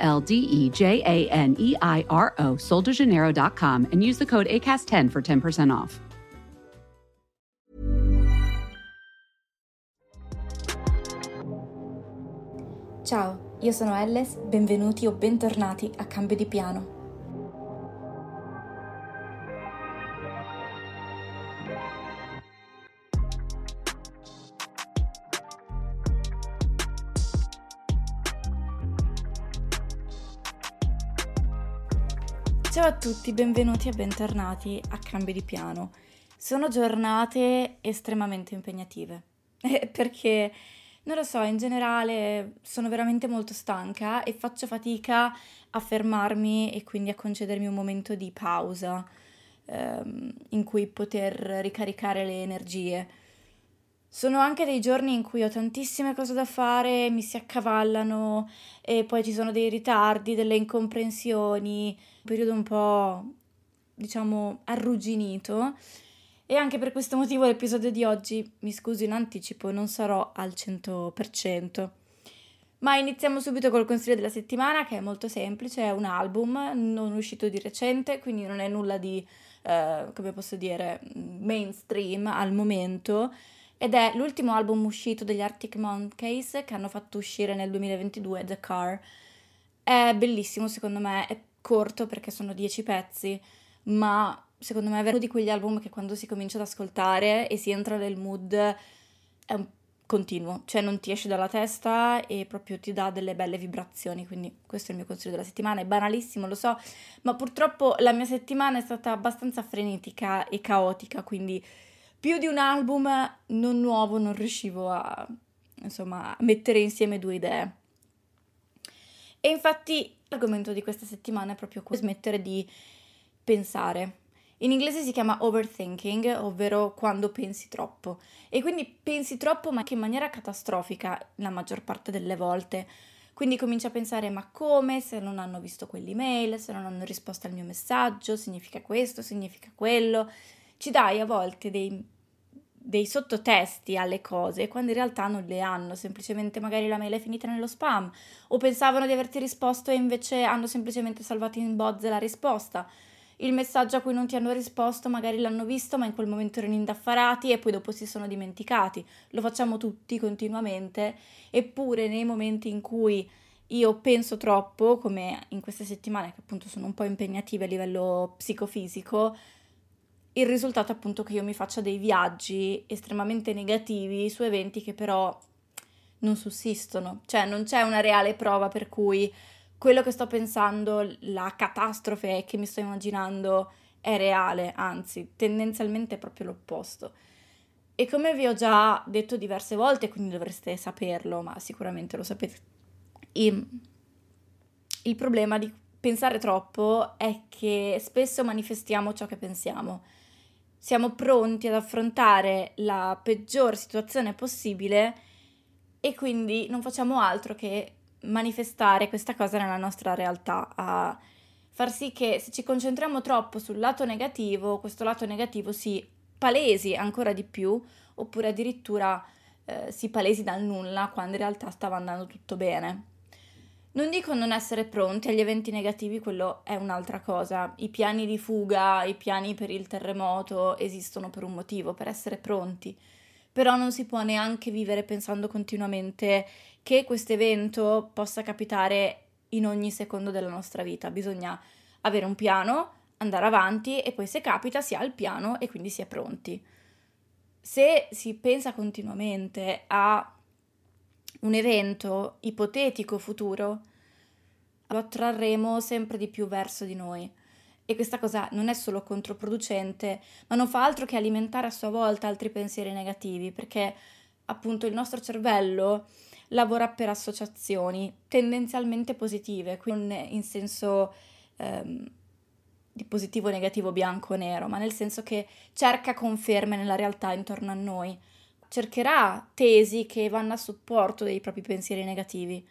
L D E J A N E I R O, soldejaneiro.com, and use the code ACAST10 for 10% off. Ciao, io sono Elles, benvenuti o bentornati a Cambio di Piano. A tutti, benvenuti e bentornati a Cambio di Piano. Sono giornate estremamente impegnative perché non lo so, in generale sono veramente molto stanca e faccio fatica a fermarmi e quindi a concedermi un momento di pausa ehm, in cui poter ricaricare le energie. Sono anche dei giorni in cui ho tantissime cose da fare, mi si accavallano e poi ci sono dei ritardi, delle incomprensioni, un periodo un po', diciamo, arrugginito. E anche per questo motivo l'episodio di oggi, mi scuso in anticipo, non sarò al 100%. Ma iniziamo subito col consiglio della settimana, che è molto semplice, è un album non uscito di recente, quindi non è nulla di, eh, come posso dire, mainstream al momento ed è l'ultimo album uscito degli Arctic Monkeys che hanno fatto uscire nel 2022, The Car. È bellissimo secondo me, è corto perché sono dieci pezzi, ma secondo me è uno di quegli album che quando si comincia ad ascoltare e si entra nel mood è un continuo, cioè non ti esce dalla testa e proprio ti dà delle belle vibrazioni, quindi questo è il mio consiglio della settimana, è banalissimo, lo so, ma purtroppo la mia settimana è stata abbastanza frenetica e caotica, quindi più di un album non nuovo non riuscivo a, insomma, mettere insieme due idee. E infatti l'argomento di questa settimana è proprio questo, smettere di pensare. In inglese si chiama overthinking, ovvero quando pensi troppo. E quindi pensi troppo, ma anche in maniera catastrofica la maggior parte delle volte. Quindi cominci a pensare: ma come? Se non hanno visto quell'email, se non hanno risposto al mio messaggio, significa questo, significa quello ci dai a volte dei, dei sottotesti alle cose quando in realtà non le hanno, semplicemente magari la mail è finita nello spam o pensavano di averti risposto e invece hanno semplicemente salvato in bozze la risposta. Il messaggio a cui non ti hanno risposto magari l'hanno visto ma in quel momento erano indaffarati e poi dopo si sono dimenticati. Lo facciamo tutti continuamente, eppure nei momenti in cui io penso troppo, come in queste settimane che appunto sono un po' impegnative a livello psicofisico, il risultato è appunto che io mi faccia dei viaggi estremamente negativi su eventi che però non sussistono, cioè non c'è una reale prova per cui quello che sto pensando, la catastrofe che mi sto immaginando è reale, anzi tendenzialmente è proprio l'opposto. E come vi ho già detto diverse volte, quindi dovreste saperlo, ma sicuramente lo sapete, il, problema di pensare troppo è che spesso manifestiamo ciò che pensiamo siamo pronti ad affrontare la peggior situazione possibile e quindi non facciamo altro che manifestare questa cosa nella nostra realtà, a far sì che se ci concentriamo troppo sul lato negativo, questo lato negativo si palesi ancora di più oppure addirittura eh, si palesi dal nulla quando in realtà stava andando tutto bene. Non dico non essere pronti agli eventi negativi, quello è un'altra cosa. I piani di fuga, i piani per il terremoto esistono per un motivo, per essere pronti. Però non si può neanche vivere pensando continuamente che questo evento possa capitare in ogni secondo della nostra vita. Bisogna avere un piano, andare avanti e poi se capita si ha il piano e quindi si è pronti. Se si pensa continuamente a un evento ipotetico futuro, lo attrarremo sempre di più verso di noi. E questa cosa non è solo controproducente, ma non fa altro che alimentare a sua volta altri pensieri negativi, perché appunto il nostro cervello lavora per associazioni tendenzialmente positive, quindi in senso ehm, di positivo, negativo, bianco, nero, ma nel senso che cerca conferme nella realtà intorno a noi, cercherà tesi che vanno a supporto dei propri pensieri negativi.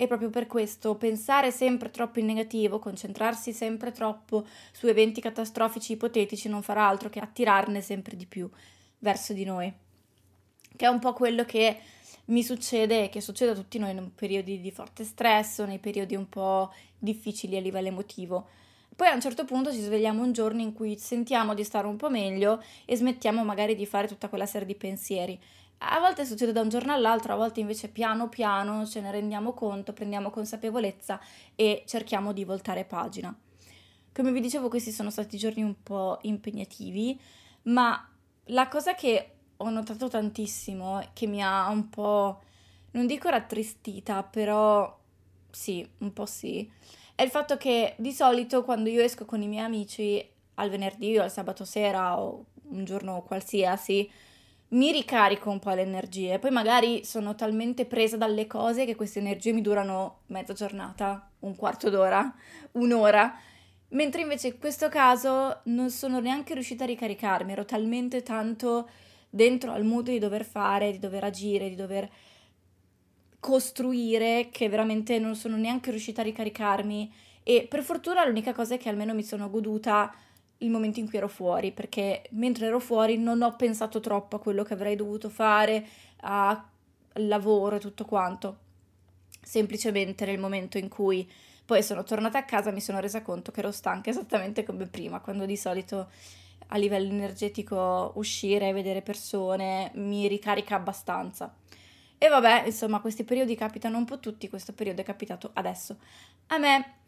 E proprio per questo pensare sempre troppo in negativo, concentrarsi sempre troppo su eventi catastrofici ipotetici non farà altro che attirarne sempre di più verso di noi. Che è un po' quello che mi succede e che succede a tutti noi in periodi di forte stress o nei periodi un po' difficili a livello emotivo. Poi a un certo punto ci svegliamo un giorno in cui sentiamo di stare un po' meglio e smettiamo magari di fare tutta quella serie di pensieri. A volte succede da un giorno all'altro, a volte invece piano piano ce ne rendiamo conto, prendiamo consapevolezza e cerchiamo di voltare pagina. Come vi dicevo, questi sono stati giorni un po' impegnativi, ma la cosa che ho notato tantissimo, che mi ha un po', non dico rattristita, però sì, un po' sì, è il fatto che di solito quando io esco con i miei amici al venerdì o al sabato sera o un giorno qualsiasi, mi ricarico un po' le energie, poi magari sono talmente presa dalle cose che queste energie mi durano mezza giornata, un quarto d'ora, un'ora, mentre invece in questo caso non sono neanche riuscita a ricaricarmi, ero talmente tanto dentro al mood di dover fare, di dover agire, di dover costruire che veramente non sono neanche riuscita a ricaricarmi e per fortuna l'unica cosa è che almeno mi sono goduta il momento in cui ero fuori, perché mentre ero fuori non ho pensato troppo a quello che avrei dovuto fare, al lavoro e tutto quanto. Semplicemente nel momento in cui poi sono tornata a casa mi sono resa conto che ero stanca esattamente come prima, quando di solito a livello energetico uscire, vedere persone mi ricarica abbastanza. E vabbè, insomma, questi periodi capitano un po' tutti, questo periodo è capitato adesso. A me.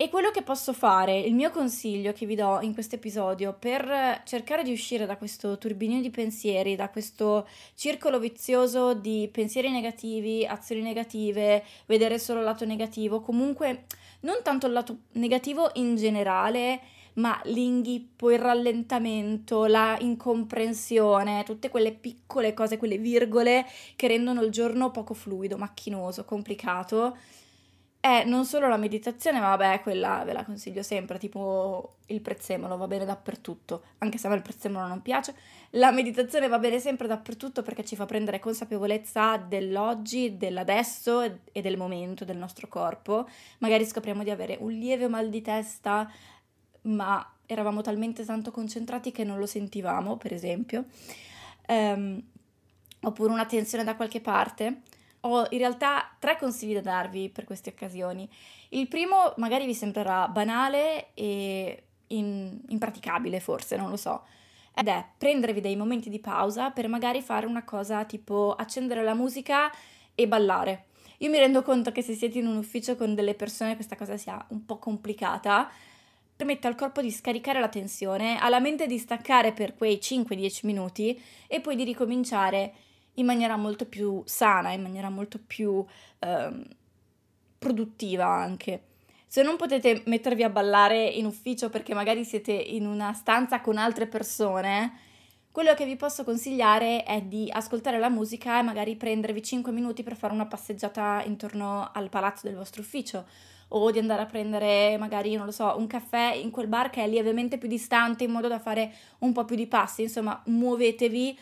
E quello che posso fare, il mio consiglio che vi do in questo episodio per cercare di uscire da questo turbinio di pensieri, da questo circolo vizioso di pensieri negativi, azioni negative, vedere solo il lato negativo, comunque non tanto il lato negativo in generale, ma l'inghippo, il rallentamento, la incomprensione, tutte quelle piccole cose, quelle virgole che rendono il giorno poco fluido, macchinoso, complicato. È non solo la meditazione, ma vabbè, quella ve la consiglio sempre, tipo il prezzemolo va bene dappertutto, anche se a me il prezzemolo non piace. La meditazione va bene sempre dappertutto perché ci fa prendere consapevolezza dell'oggi, dell'adesso e del momento del nostro corpo. Magari scopriamo di avere un lieve mal di testa ma eravamo talmente tanto concentrati che non lo sentivamo, per esempio, um, oppure una tensione da qualche parte. Ho in realtà tre consigli da darvi per queste occasioni. Il primo magari vi sembrerà banale e in, impraticabile, forse, non lo so. Ed è prendervi dei momenti di pausa per magari fare una cosa tipo accendere la musica e ballare. Io mi rendo conto che se siete in un ufficio con delle persone questa cosa sia un po' complicata, permette al corpo di scaricare la tensione, alla mente di staccare per quei 5-10 minuti e poi di ricominciare in maniera molto più sana, in maniera molto più eh, produttiva anche. Se non potete mettervi a ballare in ufficio perché magari siete in una stanza con altre persone, quello che vi posso consigliare è di ascoltare la musica e magari prendervi 5 minuti per fare una passeggiata intorno al palazzo del vostro ufficio o di andare a prendere magari, non lo so, un caffè in quel bar che è lievemente più distante in modo da fare un po' più di passi, insomma, muovetevi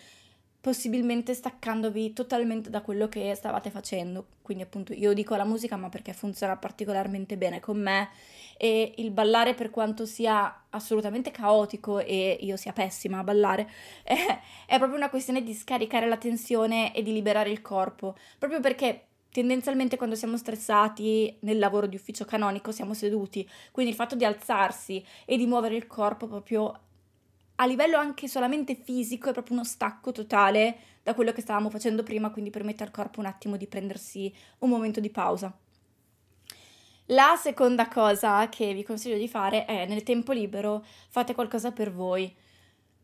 possibilmente staccandovi totalmente da quello che stavate facendo. Quindi appunto io dico la musica ma perché funziona particolarmente bene con me. E il ballare per quanto sia assolutamente caotico e io sia pessima a ballare è, è proprio una questione di scaricare la tensione e di liberare il corpo, proprio perché tendenzialmente quando siamo stressati nel lavoro di ufficio canonico siamo seduti, quindi il fatto di alzarsi e di muovere il corpo proprio a livello anche solamente fisico è proprio uno stacco totale da quello che stavamo facendo prima, quindi permette al corpo un attimo di prendersi un momento di pausa. La seconda cosa che vi consiglio di fare è nel tempo libero fate qualcosa per voi.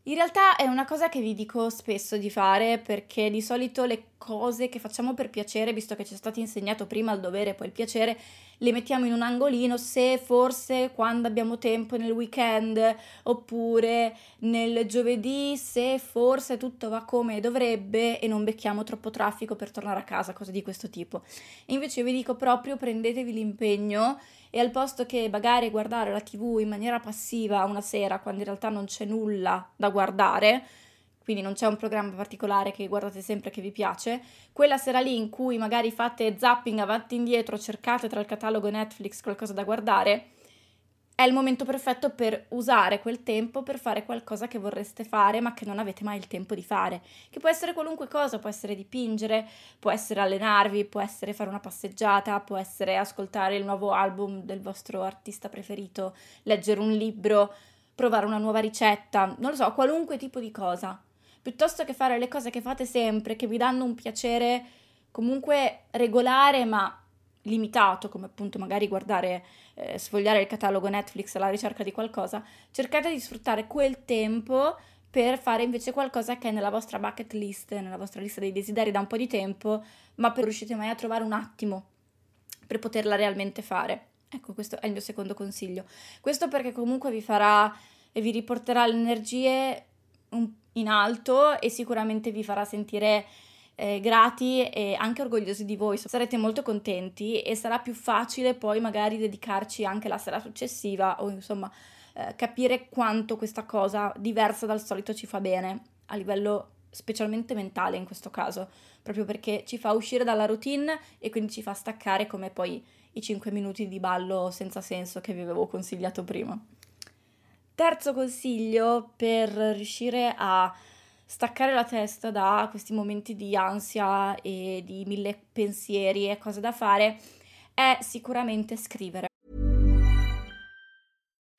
In realtà è una cosa che vi dico spesso di fare perché di solito le cose che facciamo per piacere, visto che ci è stato insegnato prima il dovere e poi il piacere, le mettiamo in un angolino se forse quando abbiamo tempo nel weekend oppure nel giovedì se forse tutto va come dovrebbe e non becchiamo troppo traffico per tornare a casa, cose di questo tipo. invece io vi dico proprio prendetevi l'impegno e al posto che magari guardare la tv in maniera passiva una sera quando in realtà non c'è nulla da guardare, quindi non c'è un programma particolare che guardate sempre che vi piace, quella sera lì in cui magari fate zapping avanti e indietro, cercate tra il catalogo Netflix qualcosa da guardare, è il momento perfetto per usare quel tempo per fare qualcosa che vorreste fare ma che non avete mai il tempo di fare, che può essere qualunque cosa, può essere dipingere, può essere allenarvi, può essere fare una passeggiata, può essere ascoltare il nuovo album del vostro artista preferito, leggere un libro, provare una nuova ricetta, non lo so, qualunque tipo di cosa. Piuttosto che fare le cose che fate sempre, che vi danno un piacere comunque regolare ma limitato, come appunto magari guardare, eh, sfogliare il catalogo Netflix alla ricerca di qualcosa, cercate di sfruttare quel tempo per fare invece qualcosa che è nella vostra bucket list, nella vostra lista dei desideri da un po' di tempo, ma per riuscite mai a trovare un attimo per poterla realmente fare. Ecco, questo è il mio secondo consiglio. Questo perché comunque vi farà e vi riporterà le energie in alto e sicuramente vi farà sentire eh, grati e anche orgogliosi di voi. Sarete molto contenti e sarà più facile poi magari dedicarci anche la sera successiva o insomma eh, capire quanto questa cosa diversa dal solito ci fa bene a livello specialmente mentale in questo caso, proprio perché ci fa uscire dalla routine e quindi ci fa staccare come poi i 5 minuti di ballo senza senso che vi avevo consigliato prima. Terzo consiglio per riuscire a staccare la testa da questi momenti di ansia e di mille pensieri e cose da fare è sicuramente scrivere.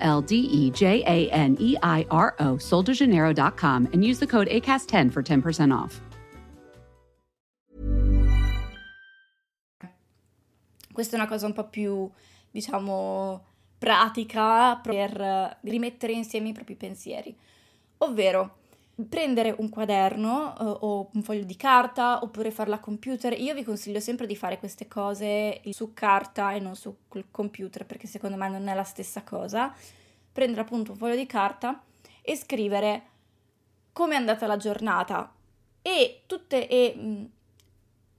L D E J A N E I R O, soldejaneiro.com, and use the code ACAST10 for 10% off. Questa è una cosa un po' più, diciamo, pratica per rimettere insieme i propri pensieri. Ovvero, prendere un quaderno uh, o un foglio di carta oppure farla a computer. Io vi consiglio sempre di fare queste cose su carta e non sul computer perché secondo me non è la stessa cosa prendere appunto un foglio di carta e scrivere come è andata la giornata e tutte e mm,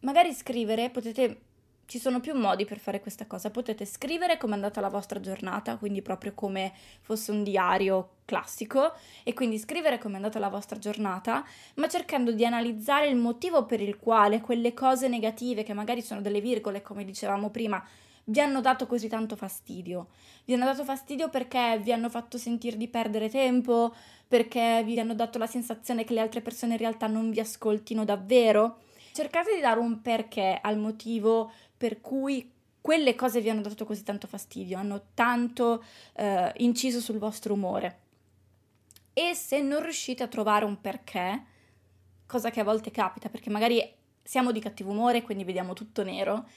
magari scrivere potete ci sono più modi per fare questa cosa. Potete scrivere come è andata la vostra giornata, quindi proprio come fosse un diario classico, e quindi scrivere come è andata la vostra giornata, ma cercando di analizzare il motivo per il quale quelle cose negative, che magari sono delle virgole, come dicevamo prima, vi hanno dato così tanto fastidio. Vi hanno dato fastidio perché vi hanno fatto sentire di perdere tempo, perché vi hanno dato la sensazione che le altre persone in realtà non vi ascoltino davvero. Cercate di dare un perché al motivo per cui quelle cose vi hanno dato così tanto fastidio, hanno tanto eh, inciso sul vostro umore. E se non riuscite a trovare un perché, cosa che a volte capita, perché magari siamo di cattivo umore, quindi vediamo tutto nero,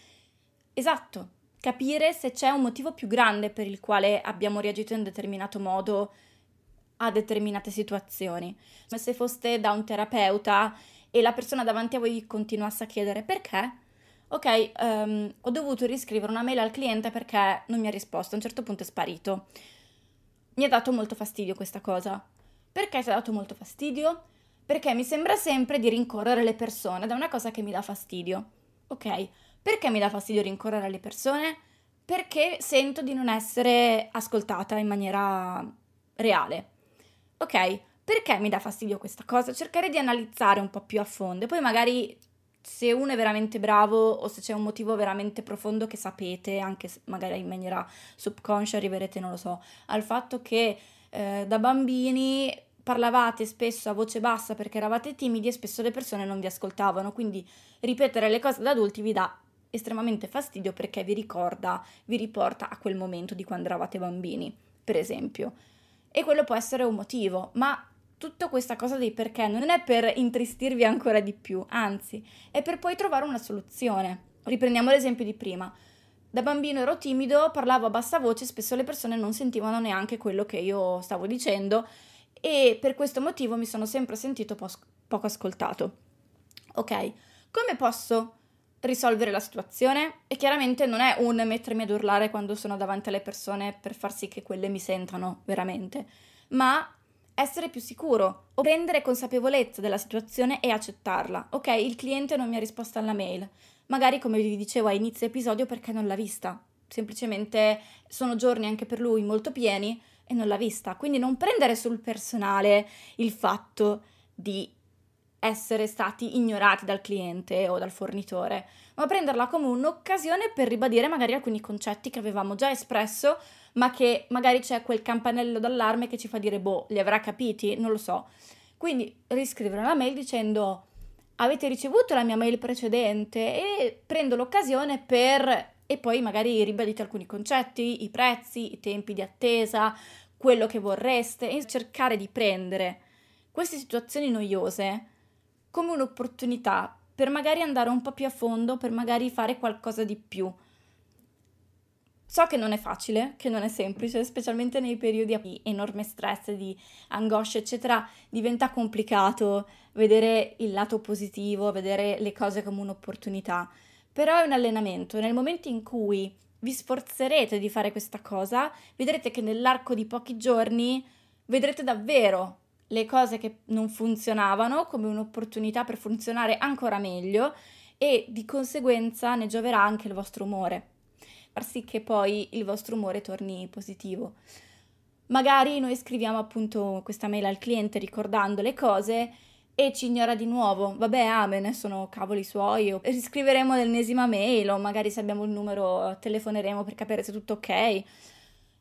esatto, capire se c'è un motivo più grande per il quale abbiamo reagito in determinato modo a determinate situazioni. Come se foste da un terapeuta e la persona davanti a voi continuasse a chiedere perché? Ok, um, ho dovuto riscrivere una mail al cliente perché non mi ha risposto, a un certo punto è sparito. Mi ha dato molto fastidio questa cosa. Perché ti ha dato molto fastidio? Perché mi sembra sempre di rincorrere le persone ed è una cosa che mi dà fastidio. Ok, perché mi dà fastidio rincorrere le persone? Perché sento di non essere ascoltata in maniera reale. Ok, perché mi dà fastidio questa cosa? Cercare di analizzare un po' più a fondo e poi magari se uno è veramente bravo o se c'è un motivo veramente profondo che sapete, anche magari in maniera subconscia arriverete, non lo so, al fatto che eh, da bambini parlavate spesso a voce bassa perché eravate timidi e spesso le persone non vi ascoltavano, quindi ripetere le cose da adulti vi dà estremamente fastidio perché vi ricorda, vi riporta a quel momento di quando eravate bambini, per esempio. E quello può essere un motivo, ma tutta questa cosa dei perché non è per intristirvi ancora di più, anzi, è per poi trovare una soluzione. Riprendiamo l'esempio di prima. Da bambino ero timido, parlavo a bassa voce, spesso le persone non sentivano neanche quello che io stavo dicendo e per questo motivo mi sono sempre sentito po- poco ascoltato. Ok, come posso risolvere la situazione? E chiaramente non è un mettermi ad urlare quando sono davanti alle persone per far sì che quelle mi sentano veramente, ma essere più sicuro o prendere consapevolezza della situazione e accettarla. Ok, il cliente non mi ha risposto alla mail, magari come vi dicevo a inizio episodio perché non l'ha vista. Semplicemente sono giorni anche per lui molto pieni e non l'ha vista. Quindi non prendere sul personale il fatto di essere stati ignorati dal cliente o dal fornitore, ma prenderla come un'occasione per ribadire magari alcuni concetti che avevamo già espresso, ma che magari c'è quel campanello d'allarme che ci fa dire boh, li avrà capiti, non lo so. Quindi riscrivere una mail dicendo avete ricevuto la mia mail precedente e prendo l'occasione per e poi magari ribadite alcuni concetti, i prezzi, i tempi di attesa, quello che vorreste e cercare di prendere queste situazioni noiose come un'opportunità per magari andare un po' più a fondo, per magari fare qualcosa di più. So che non è facile, che non è semplice, specialmente nei periodi di enorme stress, di angoscia, eccetera, diventa complicato vedere il lato positivo, vedere le cose come un'opportunità. Però è un allenamento. Nel momento in cui vi sforzerete di fare questa cosa, vedrete che nell'arco di pochi giorni vedrete davvero le cose che non funzionavano come un'opportunità per funzionare ancora meglio e di conseguenza ne gioverà anche il vostro umore far sì che poi il vostro umore torni positivo. Magari noi scriviamo appunto questa mail al cliente ricordando le cose e ci ignora di nuovo. Vabbè, amen, sono cavoli suoi. O riscriveremo l'ennesima mail o magari se abbiamo il numero telefoneremo per capire se è tutto ok.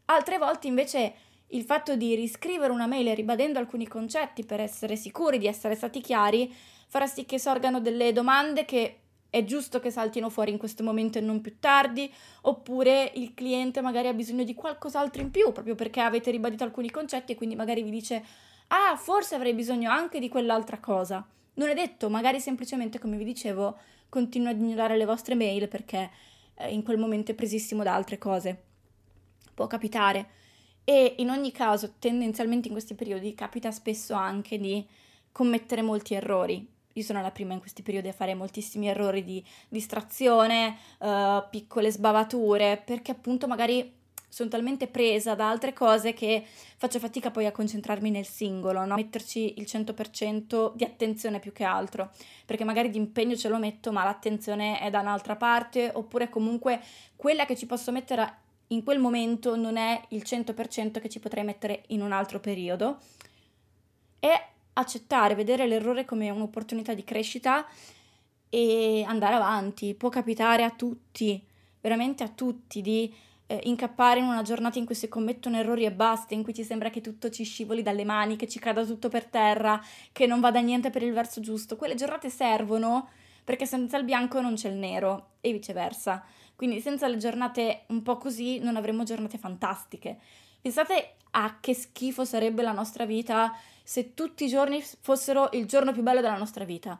Altre volte invece il fatto di riscrivere una mail ribadendo alcuni concetti per essere sicuri di essere stati chiari farà sì che sorgano delle domande che è giusto che saltino fuori in questo momento e non più tardi, oppure il cliente magari ha bisogno di qualcos'altro in più, proprio perché avete ribadito alcuni concetti e quindi magari vi dice ah, forse avrei bisogno anche di quell'altra cosa. Non è detto, magari semplicemente, come vi dicevo, continua ad ignorare le vostre mail perché eh, in quel momento è presissimo da altre cose. Può capitare. E in ogni caso, tendenzialmente in questi periodi capita spesso anche di commettere molti errori, io sono la prima in questi periodi a fare moltissimi errori di distrazione, uh, piccole sbavature, perché appunto magari sono talmente presa da altre cose che faccio fatica poi a concentrarmi nel singolo, no? metterci il 100% di attenzione più che altro, perché magari di impegno ce lo metto, ma l'attenzione è da un'altra parte, oppure comunque quella che ci posso mettere in quel momento non è il 100% che ci potrei mettere in un altro periodo. E accettare, vedere l'errore come un'opportunità di crescita e andare avanti. Può capitare a tutti, veramente a tutti, di eh, incappare in una giornata in cui si commettono errori e basta, in cui ti sembra che tutto ci scivoli dalle mani, che ci cada tutto per terra, che non vada niente per il verso giusto. Quelle giornate servono perché senza il bianco non c'è il nero e viceversa. Quindi senza le giornate un po' così non avremo giornate fantastiche. Pensate a che schifo sarebbe la nostra vita se tutti i giorni fossero il giorno più bello della nostra vita.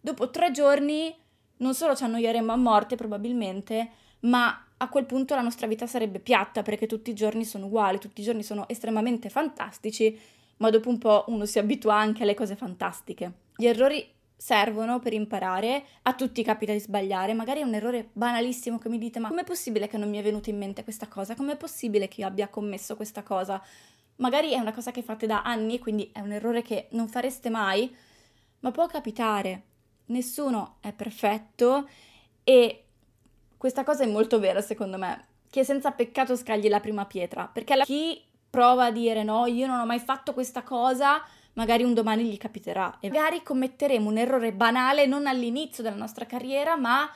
Dopo tre giorni non solo ci annoieremmo a morte probabilmente, ma a quel punto la nostra vita sarebbe piatta perché tutti i giorni sono uguali, tutti i giorni sono estremamente fantastici, ma dopo un po' uno si abitua anche alle cose fantastiche. Gli errori servono per imparare, a tutti capita di sbagliare, magari è un errore banalissimo che mi dite ma com'è possibile che non mi è venuta in mente questa cosa? Com'è possibile che io abbia commesso questa cosa? Magari è una cosa che fate da anni, quindi è un errore che non fareste mai, ma può capitare. Nessuno è perfetto e questa cosa è molto vera secondo me, che senza peccato scagli la prima pietra, perché chi prova a dire no, io non ho mai fatto questa cosa, magari un domani gli capiterà e magari commetteremo un errore banale non all'inizio della nostra carriera, ma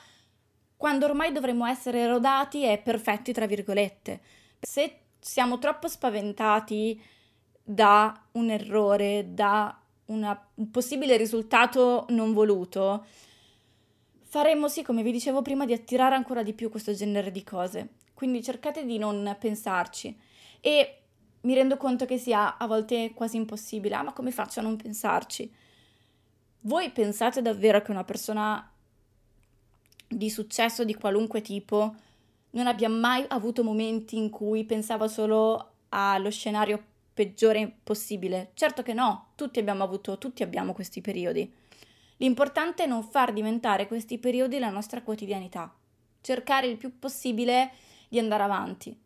quando ormai dovremmo essere rodati e perfetti, tra virgolette. Se siamo troppo spaventati da un errore, da una, un possibile risultato non voluto, faremmo sì, come vi dicevo prima, di attirare ancora di più questo genere di cose. Quindi cercate di non pensarci. E mi rendo conto che sia a volte quasi impossibile. Ah, ma come faccio a non pensarci? Voi pensate davvero che una persona di successo di qualunque tipo non abbia mai avuto momenti in cui pensava solo allo scenario peggiore possibile? Certo che no, tutti abbiamo avuto, tutti abbiamo questi periodi. L'importante è non far diventare questi periodi la nostra quotidianità, cercare il più possibile di andare avanti.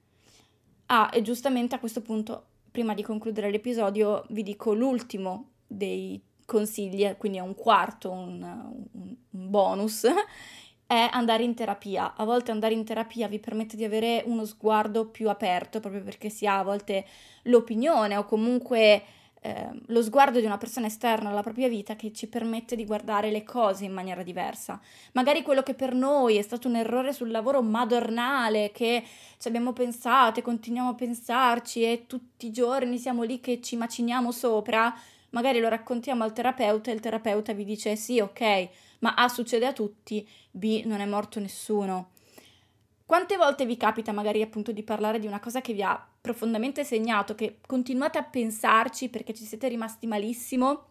Ah, e giustamente a questo punto, prima di concludere l'episodio, vi dico l'ultimo dei consigli, quindi è un quarto, un, un, un bonus, è andare in terapia. A volte andare in terapia vi permette di avere uno sguardo più aperto, proprio perché si ha a volte l'opinione o comunque eh, lo sguardo di una persona esterna alla propria vita che ci permette di guardare le cose in maniera diversa. Magari quello che per noi è stato un errore sul lavoro madornale, che ci abbiamo pensato e continuiamo a pensarci e tutti i giorni siamo lì che ci maciniamo sopra, magari lo raccontiamo al terapeuta e il terapeuta vi dice sì, ok, ma A succede a tutti, B non è morto nessuno. Quante volte vi capita magari appunto di parlare di una cosa che vi ha profondamente segnato, che continuate a pensarci perché ci siete rimasti malissimo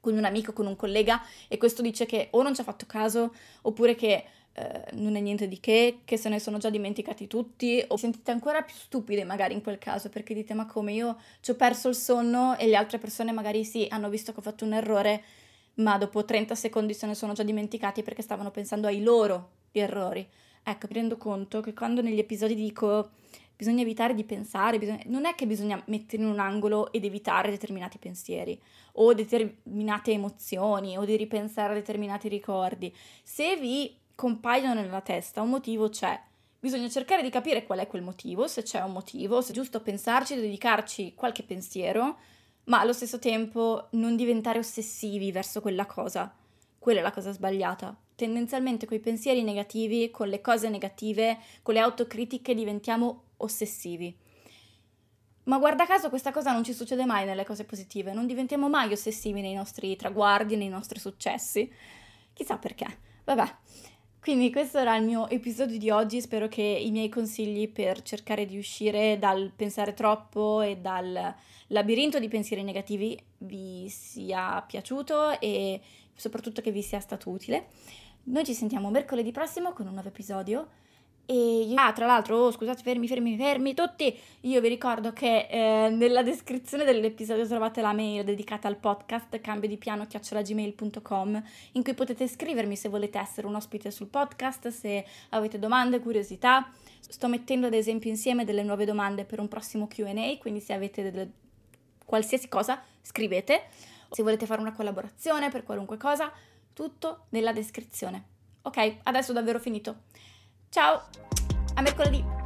con un amico, con un collega e questo dice che o non ci ha fatto caso oppure che eh, non è niente di che, che se ne sono già dimenticati tutti o sentite ancora più stupide magari in quel caso perché dite ma come io ci ho perso il sonno e le altre persone magari sì hanno visto che ho fatto un errore ma dopo 30 secondi se ne sono già dimenticati perché stavano pensando ai loro errori. Ecco, mi rendo conto che quando negli episodi dico bisogna evitare di pensare, bisogna... non è che bisogna mettere in un angolo ed evitare determinati pensieri o determinate emozioni o di ripensare a determinati ricordi. Se vi compaiono nella testa un motivo c'è. Bisogna cercare di capire qual è quel motivo, se c'è un motivo, se è giusto pensarci, dedicarci qualche pensiero ma allo stesso tempo non diventare ossessivi verso quella cosa. Quella è la cosa sbagliata. Tendenzialmente con i pensieri negativi, con le cose negative, con le autocritiche diventiamo ossessivi. Ma guarda caso questa cosa non ci succede mai nelle cose positive, non diventiamo mai ossessivi nei nostri traguardi, nei nostri successi. Chissà perché. Vabbè. Quindi questo era il mio episodio di oggi, spero che i miei consigli per cercare di uscire dal pensare troppo e dal labirinto di pensieri negativi vi sia piaciuto e soprattutto che vi sia stato utile. Noi ci sentiamo mercoledì prossimo con un nuovo episodio. E io... Ah, tra l'altro, oh, scusate, fermi, fermi, fermi tutti. Io vi ricordo che eh, nella descrizione dell'episodio trovate la mail dedicata al podcast cambio di piano chiacciolagmail.com in cui potete scrivermi se volete essere un ospite sul podcast, se avete domande, curiosità. Sto mettendo ad esempio insieme delle nuove domande per un prossimo QA, quindi se avete delle qualsiasi cosa, scrivete. Se volete fare una collaborazione per qualunque cosa, tutto nella descrizione. Ok, adesso ho davvero finito. Ciao, a mercoledì!